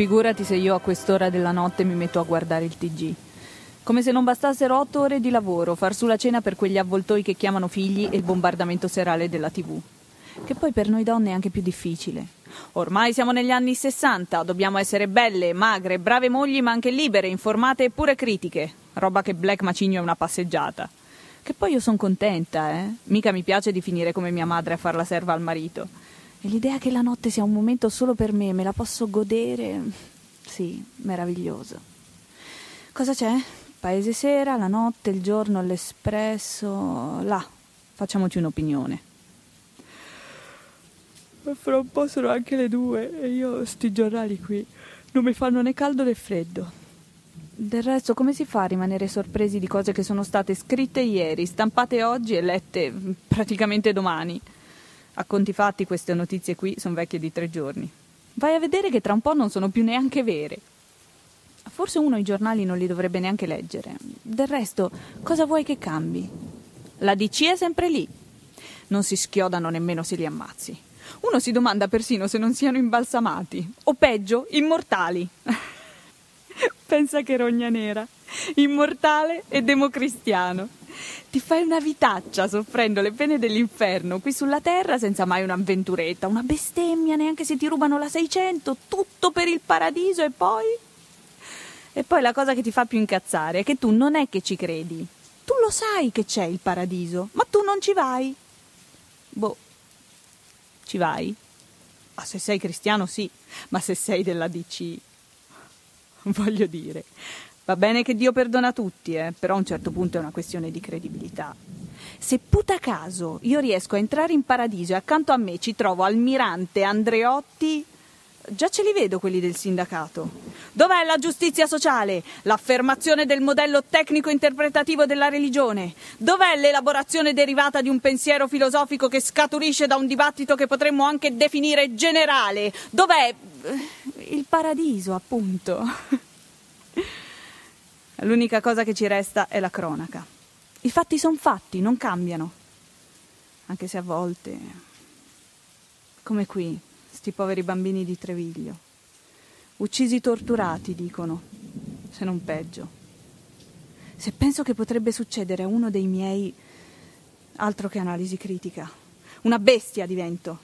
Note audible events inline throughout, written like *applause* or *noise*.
Figurati se io a quest'ora della notte mi metto a guardare il TG. Come se non bastassero otto ore di lavoro, far su la cena per quegli avvoltoi che chiamano figli e il bombardamento serale della TV. Che poi per noi donne è anche più difficile. Ormai siamo negli anni 60, dobbiamo essere belle, magre, brave mogli, ma anche libere, informate e pure critiche. Roba che Black Macigno è una passeggiata. Che poi io sono contenta, eh? Mica mi piace di finire come mia madre a far la serva al marito. E l'idea che la notte sia un momento solo per me, me la posso godere. Sì, meraviglioso. Cosa c'è? Paese sera, la notte, il giorno, l'espresso. Là, facciamoci un'opinione. Fra un po' sono anche le due e io sti giornali qui non mi fanno né caldo né freddo. Del resto, come si fa a rimanere sorpresi di cose che sono state scritte ieri, stampate oggi e lette praticamente domani? A conti fatti, queste notizie qui sono vecchie di tre giorni. Vai a vedere che tra un po' non sono più neanche vere. Forse uno i giornali non li dovrebbe neanche leggere. Del resto, cosa vuoi che cambi? La DC è sempre lì. Non si schiodano nemmeno se li ammazzi. Uno si domanda persino se non siano imbalsamati, o peggio, immortali. *laughs* Pensa che rogna nera, immortale e democristiano. Ti fai una vitaccia soffrendo le pene dell'inferno qui sulla terra senza mai un'avventuretta, una bestemmia, neanche se ti rubano la 600, tutto per il paradiso e poi... E poi la cosa che ti fa più incazzare è che tu non è che ci credi. Tu lo sai che c'è il paradiso, ma tu non ci vai. Boh, ci vai? Ah, se sei cristiano sì, ma se sei della DC... Voglio dire, va bene che Dio perdona tutti, eh, però a un certo punto è una questione di credibilità. Se puta caso io riesco a entrare in paradiso e accanto a me ci trovo Almirante Andreotti, già ce li vedo quelli del sindacato. Dov'è la giustizia sociale? L'affermazione del modello tecnico-interpretativo della religione? Dov'è l'elaborazione derivata di un pensiero filosofico che scaturisce da un dibattito che potremmo anche definire generale? Dov'è eh, il paradiso, appunto? L'unica cosa che ci resta è la cronaca. I fatti sono fatti, non cambiano. Anche se a volte, come qui, sti poveri bambini di Treviglio. Uccisi torturati, dicono, se non peggio. Se penso che potrebbe succedere a uno dei miei, altro che analisi critica. Una bestia divento.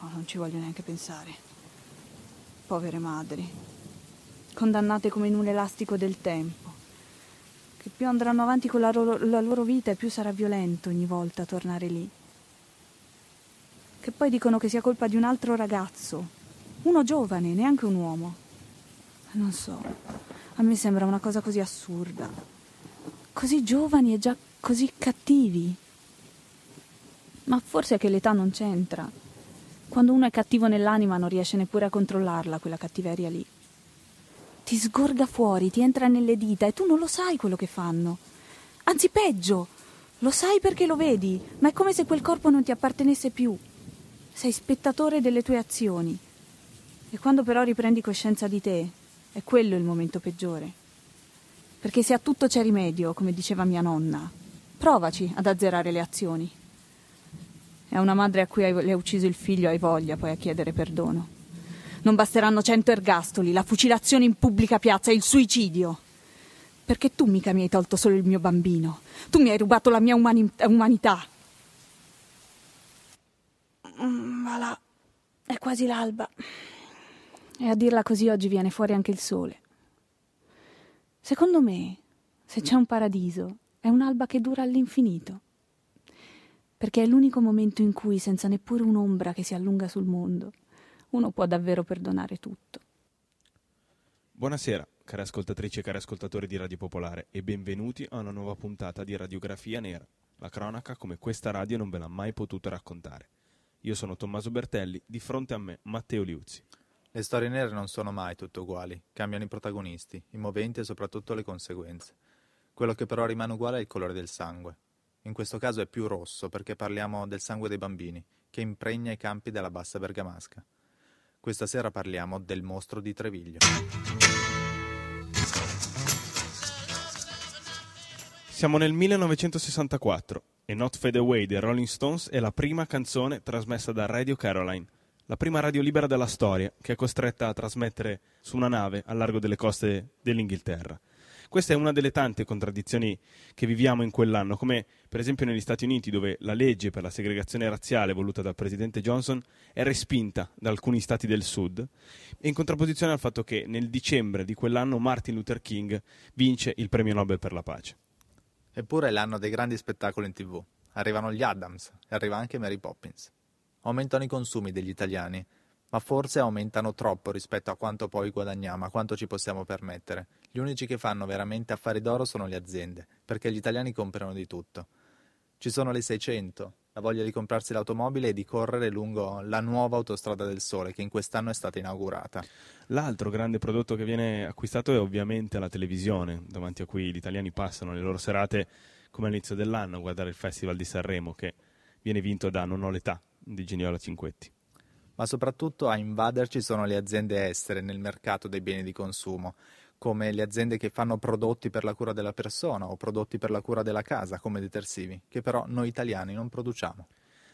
Oh, non ci voglio neanche pensare. Povere madri, condannate come in un elastico del tempo, che più andranno avanti con la loro, la loro vita e più sarà violento ogni volta tornare lì. Che poi dicono che sia colpa di un altro ragazzo, uno giovane, neanche un uomo. Non so, a me sembra una cosa così assurda. Così giovani e già così cattivi. Ma forse è che l'età non c'entra. Quando uno è cattivo nell'anima non riesce neppure a controllarla, quella cattiveria lì. Ti sgorga fuori, ti entra nelle dita e tu non lo sai quello che fanno. Anzi, peggio, lo sai perché lo vedi, ma è come se quel corpo non ti appartenesse più. Sei spettatore delle tue azioni. E quando però riprendi coscienza di te, è quello il momento peggiore. Perché se a tutto c'è rimedio, come diceva mia nonna, provaci ad azzerare le azioni. A una madre a cui hai, le ha ucciso il figlio hai voglia poi a chiedere perdono. Non basteranno cento ergastoli, la fucilazione in pubblica piazza il suicidio. Perché tu mica mi hai tolto solo il mio bambino. Tu mi hai rubato la mia umani- umanità. Mm, ma là, è quasi l'alba. E a dirla così oggi viene fuori anche il sole. Secondo me, se c'è un paradiso, è un'alba che dura all'infinito. Perché è l'unico momento in cui, senza neppure un'ombra che si allunga sul mondo, uno può davvero perdonare tutto. Buonasera, care ascoltatrici e cari ascoltatori di Radio Popolare, e benvenuti a una nuova puntata di Radiografia Nera, la cronaca come questa radio non ve l'ha mai potuto raccontare. Io sono Tommaso Bertelli, di fronte a me Matteo Liuzzi. Le storie nere non sono mai tutte uguali, cambiano i protagonisti, i moventi e soprattutto le conseguenze. Quello che però rimane uguale è il colore del sangue. In questo caso è più rosso perché parliamo del sangue dei bambini, che impregna i campi della bassa bergamasca. Questa sera parliamo del mostro di Treviglio. Siamo nel 1964 e Not Fade Away dei Rolling Stones è la prima canzone trasmessa da Radio Caroline, la prima radio libera della storia che è costretta a trasmettere su una nave al largo delle coste dell'Inghilterra. Questa è una delle tante contraddizioni che viviamo in quell'anno, come per esempio negli Stati Uniti, dove la legge per la segregazione razziale voluta dal presidente Johnson è respinta da alcuni stati del sud, in contrapposizione al fatto che nel dicembre di quell'anno Martin Luther King vince il premio Nobel per la pace. Eppure è l'anno dei grandi spettacoli in tv. Arrivano gli Adams e arriva anche Mary Poppins. Aumentano i consumi degli italiani ma forse aumentano troppo rispetto a quanto poi guadagniamo, a quanto ci possiamo permettere. Gli unici che fanno veramente affari d'oro sono le aziende, perché gli italiani comprano di tutto. Ci sono le 600, la voglia di comprarsi l'automobile e di correre lungo la nuova autostrada del sole che in quest'anno è stata inaugurata. L'altro grande prodotto che viene acquistato è ovviamente la televisione, davanti a cui gli italiani passano le loro serate come all'inizio dell'anno a guardare il Festival di Sanremo che viene vinto da Non ho l'età di Geniola Cinquetti ma soprattutto a invaderci sono le aziende estere nel mercato dei beni di consumo, come le aziende che fanno prodotti per la cura della persona o prodotti per la cura della casa, come detersivi, che però noi italiani non produciamo.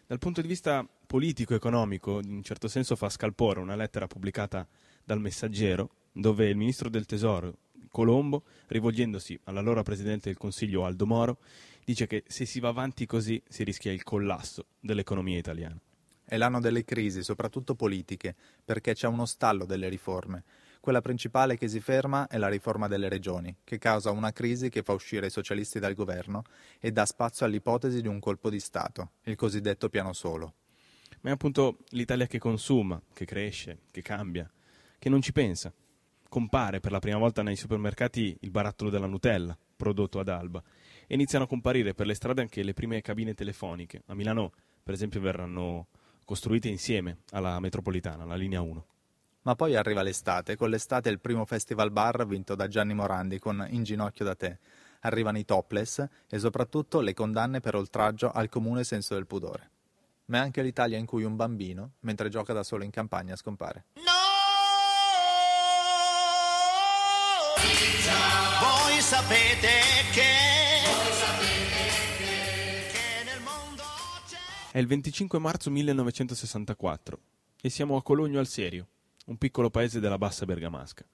Dal punto di vista politico-economico, in un certo senso fa scalpore una lettera pubblicata dal Messaggero, dove il ministro del Tesoro, Colombo, rivolgendosi all'allora Presidente del Consiglio Aldo Moro, dice che se si va avanti così si rischia il collasso dell'economia italiana. È l'anno delle crisi, soprattutto politiche, perché c'è uno stallo delle riforme. Quella principale che si ferma è la riforma delle regioni, che causa una crisi che fa uscire i socialisti dal governo e dà spazio all'ipotesi di un colpo di Stato, il cosiddetto piano solo. Ma è appunto l'Italia che consuma, che cresce, che cambia, che non ci pensa. Compare per la prima volta nei supermercati il barattolo della Nutella, prodotto ad Alba, e iniziano a comparire per le strade anche le prime cabine telefoniche. A Milano, per esempio, verranno costruite insieme alla metropolitana, la linea 1. Ma poi arriva l'estate, con l'estate il primo festival bar vinto da Gianni Morandi con In ginocchio da te. Arrivano i topless e soprattutto le condanne per oltraggio al comune senso del pudore. Ma è anche l'Italia in cui un bambino, mentre gioca da solo in campagna, scompare. No! Voi sapete che È il 25 marzo 1964 e siamo a Cologno al Serio, un piccolo paese della bassa bergamasca.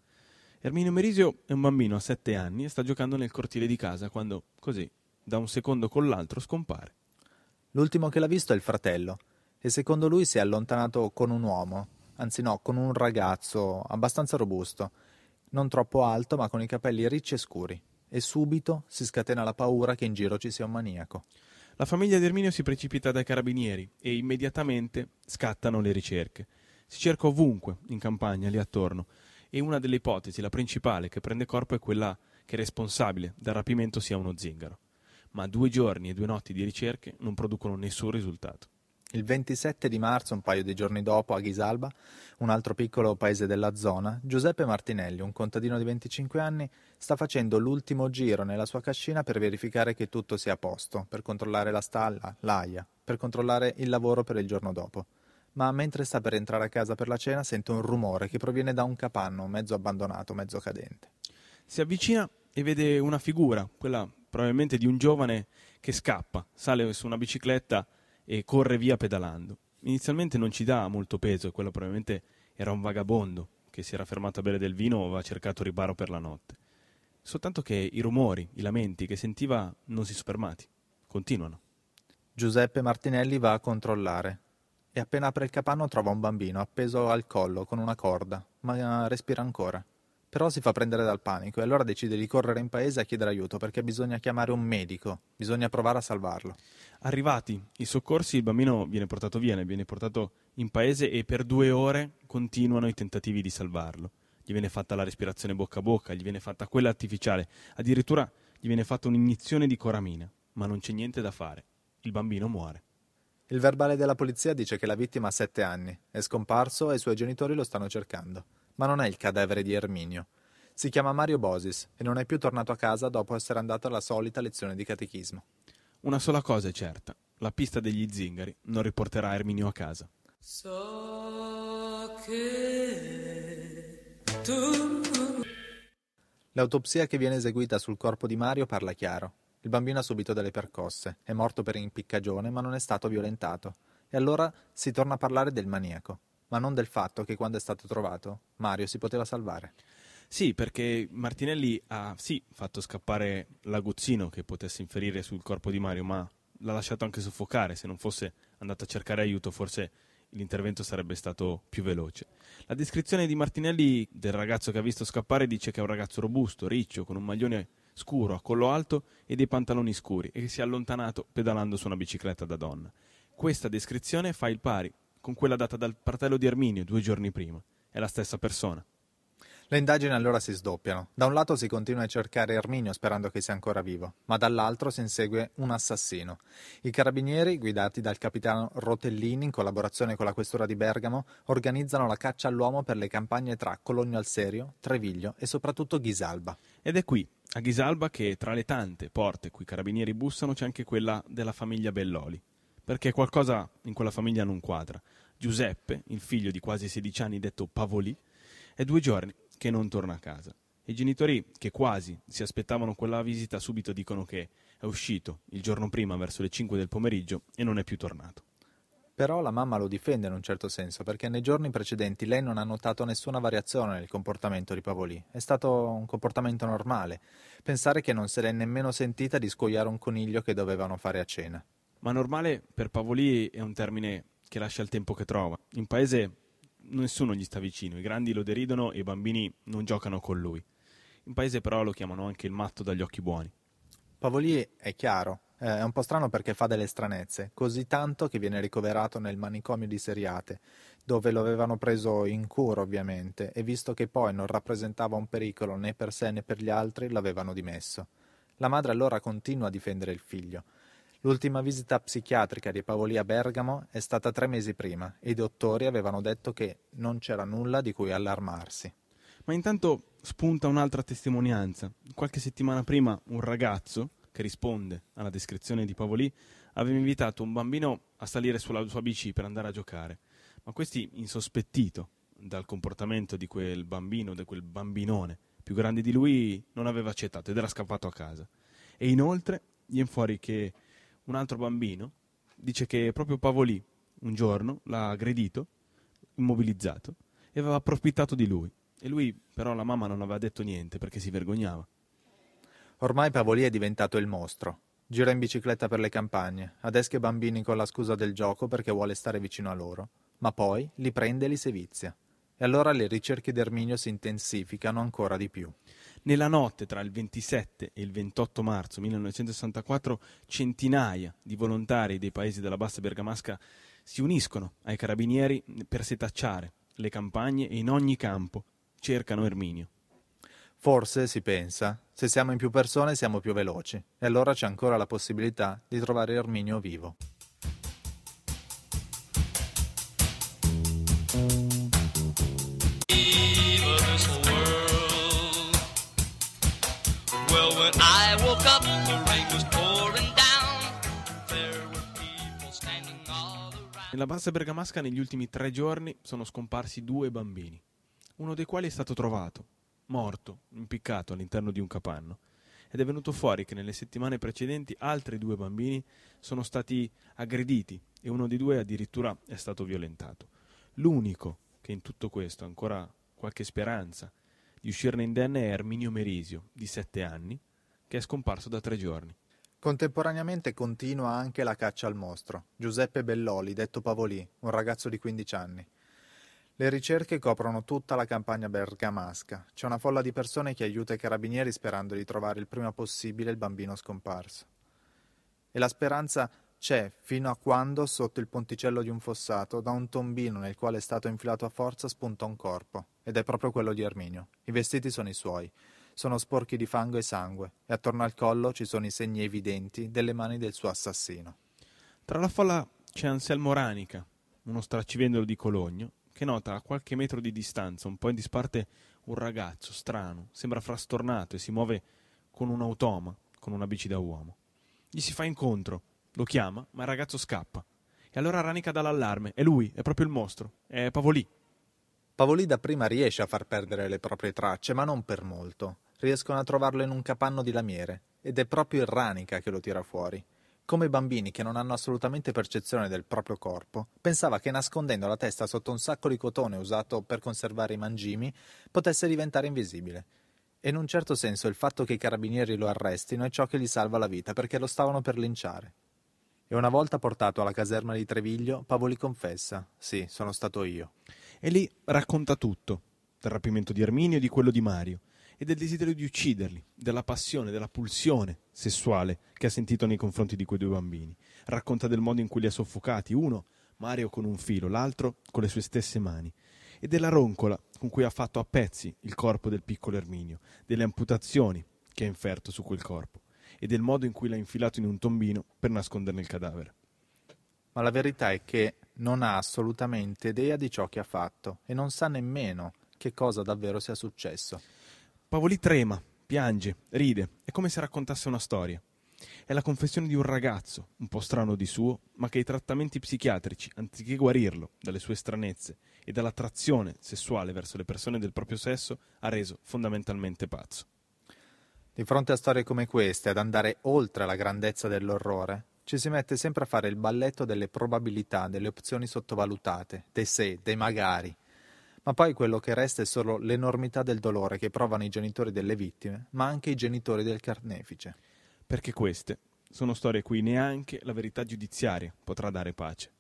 Erminio Merisio è un bambino a sette anni e sta giocando nel cortile di casa quando, così, da un secondo con l'altro, scompare. L'ultimo che l'ha visto è il fratello, e secondo lui si è allontanato con un uomo, anzi no, con un ragazzo abbastanza robusto, non troppo alto ma con i capelli ricci e scuri, e subito si scatena la paura che in giro ci sia un maniaco. La famiglia di Erminio si precipita dai carabinieri e immediatamente scattano le ricerche. Si cerca ovunque, in campagna, lì attorno, e una delle ipotesi, la principale, che prende corpo è quella che il responsabile del rapimento sia uno zingaro. Ma due giorni e due notti di ricerche non producono nessun risultato. Il 27 di marzo, un paio di giorni dopo, a Ghisalba, un altro piccolo paese della zona, Giuseppe Martinelli, un contadino di 25 anni, sta facendo l'ultimo giro nella sua cascina per verificare che tutto sia a posto, per controllare la stalla, l'aia, per controllare il lavoro per il giorno dopo. Ma mentre sta per entrare a casa per la cena sente un rumore che proviene da un capanno mezzo abbandonato, mezzo cadente. Si avvicina e vede una figura, quella probabilmente di un giovane che scappa, sale su una bicicletta e corre via pedalando. Inizialmente non ci dà molto peso, quello probabilmente era un vagabondo che si era fermato a bere del vino o aveva cercato riparo per la notte. Soltanto che i rumori, i lamenti che sentiva non si sono fermati, continuano. Giuseppe Martinelli va a controllare e appena apre il capanno trova un bambino appeso al collo con una corda, ma respira ancora. Però si fa prendere dal panico e allora decide di correre in paese a chiedere aiuto perché bisogna chiamare un medico, bisogna provare a salvarlo. Arrivati i soccorsi, il bambino viene portato via, viene portato in paese e per due ore continuano i tentativi di salvarlo. Gli viene fatta la respirazione bocca a bocca, gli viene fatta quella artificiale, addirittura gli viene fatta un'iniezione di coramina, ma non c'è niente da fare. Il bambino muore. Il verbale della polizia dice che la vittima ha sette anni, è scomparso e i suoi genitori lo stanno cercando ma non è il cadavere di Erminio. Si chiama Mario Bosis e non è più tornato a casa dopo essere andato alla solita lezione di catechismo. Una sola cosa è certa, la pista degli zingari non riporterà Erminio a casa. So che tu... L'autopsia che viene eseguita sul corpo di Mario parla chiaro. Il bambino ha subito delle percosse, è morto per impiccagione ma non è stato violentato. E allora si torna a parlare del maniaco. Ma non del fatto che quando è stato trovato Mario si poteva salvare. Sì, perché Martinelli ha sì fatto scappare l'aguzzino che potesse inferire sul corpo di Mario, ma l'ha lasciato anche soffocare. Se non fosse andato a cercare aiuto, forse l'intervento sarebbe stato più veloce. La descrizione di Martinelli del ragazzo che ha visto scappare dice che è un ragazzo robusto, riccio, con un maglione scuro a collo alto e dei pantaloni scuri e che si è allontanato pedalando su una bicicletta da donna. Questa descrizione fa il pari con quella data dal fratello di Erminio due giorni prima. È la stessa persona. Le indagini allora si sdoppiano. Da un lato si continua a cercare Erminio sperando che sia ancora vivo, ma dall'altro si insegue un assassino. I carabinieri, guidati dal capitano Rotellini in collaborazione con la questura di Bergamo, organizzano la caccia all'uomo per le campagne tra Cologno al Serio, Treviglio e soprattutto Ghisalba. Ed è qui, a Ghisalba, che tra le tante porte cui i carabinieri bussano c'è anche quella della famiglia Belloli. Perché qualcosa in quella famiglia non quadra. Giuseppe, il figlio di quasi 16 anni detto Pavolì, è due giorni che non torna a casa. I genitori, che quasi si aspettavano quella visita, subito dicono che è uscito il giorno prima verso le 5 del pomeriggio e non è più tornato. Però la mamma lo difende in un certo senso, perché nei giorni precedenti lei non ha notato nessuna variazione nel comportamento di Pavolì. È stato un comportamento normale. Pensare che non se l'è nemmeno sentita di scoiare un coniglio che dovevano fare a cena. Ma normale per Pavolì è un termine che lascia il tempo che trova. In paese nessuno gli sta vicino, i grandi lo deridono e i bambini non giocano con lui. In paese però lo chiamano anche il matto dagli occhi buoni. Pavoli è chiaro, è un po' strano perché fa delle stranezze, così tanto che viene ricoverato nel manicomio di Seriate, dove lo avevano preso in cura ovviamente, e visto che poi non rappresentava un pericolo né per sé né per gli altri, l'avevano dimesso. La madre allora continua a difendere il figlio, L'ultima visita psichiatrica di Pavoli a Bergamo è stata tre mesi prima e i dottori avevano detto che non c'era nulla di cui allarmarsi. Ma intanto spunta un'altra testimonianza. Qualche settimana prima un ragazzo, che risponde alla descrizione di Pavoli, aveva invitato un bambino a salire sulla sua bici per andare a giocare. Ma questi, insospettito dal comportamento di quel bambino, di quel bambinone più grande di lui, non aveva accettato ed era scappato a casa. E inoltre viene fuori che un altro bambino dice che proprio Pavolì un giorno l'ha aggredito, immobilizzato, e aveva approfittato di lui. E lui però la mamma non aveva detto niente perché si vergognava. Ormai Pavolì è diventato il mostro. Gira in bicicletta per le campagne, adesca i bambini con la scusa del gioco perché vuole stare vicino a loro, ma poi li prende e li sevizia. E allora le ricerche di Erminio si intensificano ancora di più. Nella notte tra il 27 e il 28 marzo 1964 centinaia di volontari dei paesi della bassa bergamasca si uniscono ai carabinieri per setacciare le campagne e in ogni campo cercano Erminio. Forse, si pensa, se siamo in più persone siamo più veloci e allora c'è ancora la possibilità di trovare Erminio vivo. Nella bassa bergamasca negli ultimi tre giorni sono scomparsi due bambini, uno dei quali è stato trovato, morto, impiccato all'interno di un capanno. Ed è venuto fuori che nelle settimane precedenti altri due bambini sono stati aggrediti e uno dei due addirittura è stato violentato. L'unico che in tutto questo ha ancora qualche speranza di uscirne indenne è Erminio Merisio, di sette anni, che è scomparso da tre giorni. Contemporaneamente continua anche la caccia al mostro. Giuseppe Belloli, detto Pavolì, un ragazzo di 15 anni. Le ricerche coprono tutta la campagna bergamasca. C'è una folla di persone che aiuta i carabinieri sperando di trovare il prima possibile il bambino scomparso. E la speranza c'è fino a quando, sotto il ponticello di un fossato, da un tombino nel quale è stato infilato a forza, spunta un corpo. Ed è proprio quello di Erminio. I vestiti sono i suoi sono sporchi di fango e sangue e attorno al collo ci sono i segni evidenti delle mani del suo assassino. Tra la folla c'è Anselmo Ranica, uno straccivendolo di Cologno, che nota a qualche metro di distanza, un po' in disparte, un ragazzo strano, sembra frastornato e si muove con un automa, con una bici da uomo. Gli si fa incontro, lo chiama, ma il ragazzo scappa. E allora Ranica dà l'allarme, è lui, è proprio il mostro, è Pavolì. Pavolì da prima riesce a far perdere le proprie tracce, ma non per molto riescono a trovarlo in un capanno di lamiere ed è proprio il Ranica che lo tira fuori. come bambini che non hanno assolutamente percezione del proprio corpo, pensava che nascondendo la testa sotto un sacco di cotone usato per conservare i mangimi potesse diventare invisibile. E in un certo senso il fatto che i carabinieri lo arrestino è ciò che gli salva la vita perché lo stavano per linciare. E una volta portato alla caserma di Treviglio, Pavoli confessa: Sì, sono stato io. E lì racconta tutto: del rapimento di Erminio e di quello di Mario, e del desiderio di ucciderli, della passione, della pulsione sessuale che ha sentito nei confronti di quei due bambini. Racconta del modo in cui li ha soffocati, uno, Mario con un filo, l'altro con le sue stesse mani, e della roncola con cui ha fatto a pezzi il corpo del piccolo Erminio, delle amputazioni che ha inferto su quel corpo, e del modo in cui l'ha infilato in un tombino per nasconderne il cadavere. Ma la verità è che non ha assolutamente idea di ciò che ha fatto e non sa nemmeno che cosa davvero sia successo. Pavoli trema, piange, ride, è come se raccontasse una storia. È la confessione di un ragazzo, un po' strano di suo, ma che i trattamenti psichiatrici, anziché guarirlo dalle sue stranezze e dall'attrazione sessuale verso le persone del proprio sesso, ha reso fondamentalmente pazzo. Di fronte a storie come queste, ad andare oltre la grandezza dell'orrore, ci si mette sempre a fare il balletto delle probabilità, delle opzioni sottovalutate, dei se, dei magari, ma poi quello che resta è solo l'enormità del dolore che provano i genitori delle vittime, ma anche i genitori del carnefice. Perché queste sono storie cui neanche la verità giudiziaria potrà dare pace.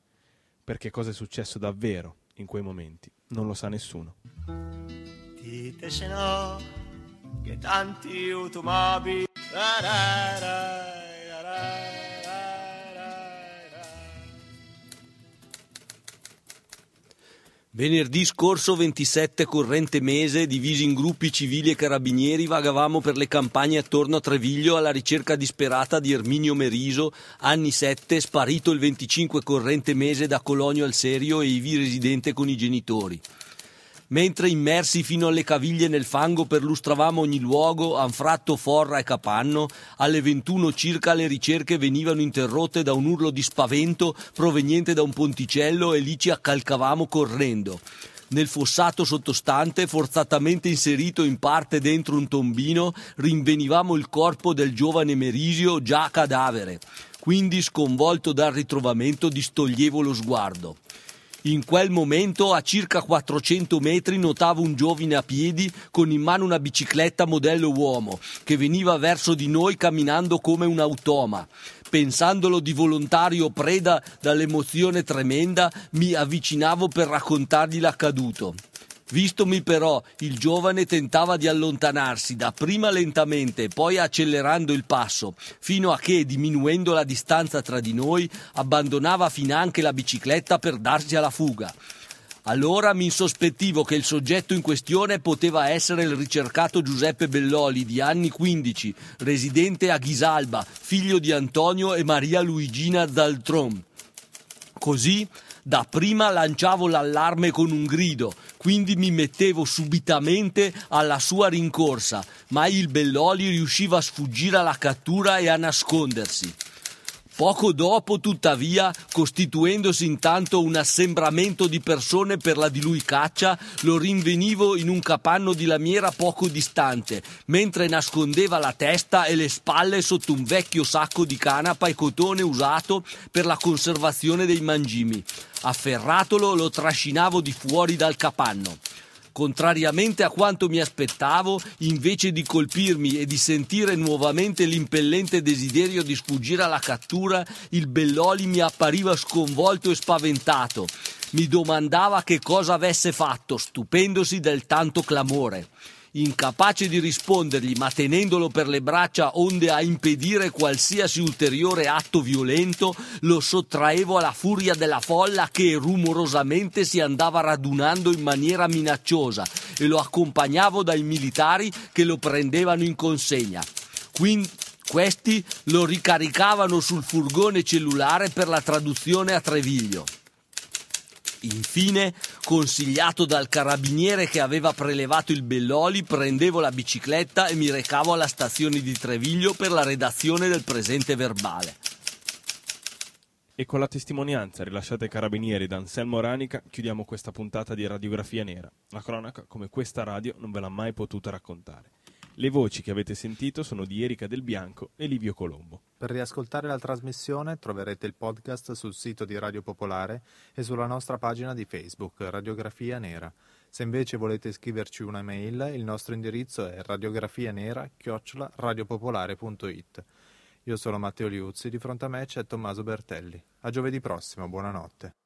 Perché cosa è successo davvero in quei momenti non lo sa nessuno. Dite se no, che tanti automobili. Venerdì scorso 27 corrente mese, divisi in gruppi civili e carabinieri, vagavamo per le campagne attorno a Treviglio alla ricerca disperata di Erminio Meriso, anni 7, sparito il 25 corrente mese da Colonio al Serio e ivi residente con i genitori. Mentre immersi fino alle caviglie nel fango perlustravamo ogni luogo, Anfratto, Forra e Capanno, alle 21 circa le ricerche venivano interrotte da un urlo di spavento proveniente da un ponticello e lì ci accalcavamo correndo. Nel fossato sottostante, forzatamente inserito in parte dentro un tombino, rinvenivamo il corpo del giovane Merisio già cadavere. Quindi, sconvolto dal ritrovamento, distoglievo lo sguardo. In quel momento, a circa 400 metri, notavo un giovane a piedi con in mano una bicicletta modello uomo che veniva verso di noi camminando come un automa. Pensandolo di volontario preda dall'emozione tremenda, mi avvicinavo per raccontargli l'accaduto. Vistomi però, il giovane tentava di allontanarsi, dapprima lentamente, poi accelerando il passo, fino a che, diminuendo la distanza tra di noi, abbandonava finanche la bicicletta per darsi alla fuga. Allora mi insospettivo che il soggetto in questione poteva essere il ricercato Giuseppe Belloli, di anni 15, residente a Ghisalba, figlio di Antonio e Maria Luigina Zaltron. Così Dapprima lanciavo l'allarme con un grido, quindi mi mettevo subitamente alla sua rincorsa, ma il Belloli riusciva a sfuggire alla cattura e a nascondersi. Poco dopo, tuttavia, costituendosi intanto un assembramento di persone per la di lui caccia, lo rinvenivo in un capanno di lamiera poco distante, mentre nascondeva la testa e le spalle sotto un vecchio sacco di canapa e cotone usato per la conservazione dei mangimi. Afferratolo lo trascinavo di fuori dal capanno. Contrariamente a quanto mi aspettavo, invece di colpirmi e di sentire nuovamente l'impellente desiderio di sfuggire alla cattura, il Belloli mi appariva sconvolto e spaventato. Mi domandava che cosa avesse fatto, stupendosi del tanto clamore incapace di rispondergli, ma tenendolo per le braccia onde a impedire qualsiasi ulteriore atto violento, lo sottraevo alla furia della folla che rumorosamente si andava radunando in maniera minacciosa e lo accompagnavo dai militari che lo prendevano in consegna. Quindi, questi lo ricaricavano sul furgone cellulare per la traduzione a Treviglio. Infine, consigliato dal carabiniere che aveva prelevato il Belloli, prendevo la bicicletta e mi recavo alla stazione di Treviglio per la redazione del presente verbale. E con la testimonianza rilasciata ai carabinieri da Anselmo Ranica chiudiamo questa puntata di Radiografia Nera. La cronaca, come questa radio, non ve l'ha mai potuta raccontare. Le voci che avete sentito sono di Erika Del Bianco e Livio Colombo. Per riascoltare la trasmissione troverete il podcast sul sito di Radio Popolare e sulla nostra pagina di Facebook, Radiografia Nera. Se invece volete scriverci una mail, il nostro indirizzo è radiografianera-radiopopolare.it. Io sono Matteo Liuzzi, di fronte a me c'è Tommaso Bertelli. A giovedì prossimo, buonanotte.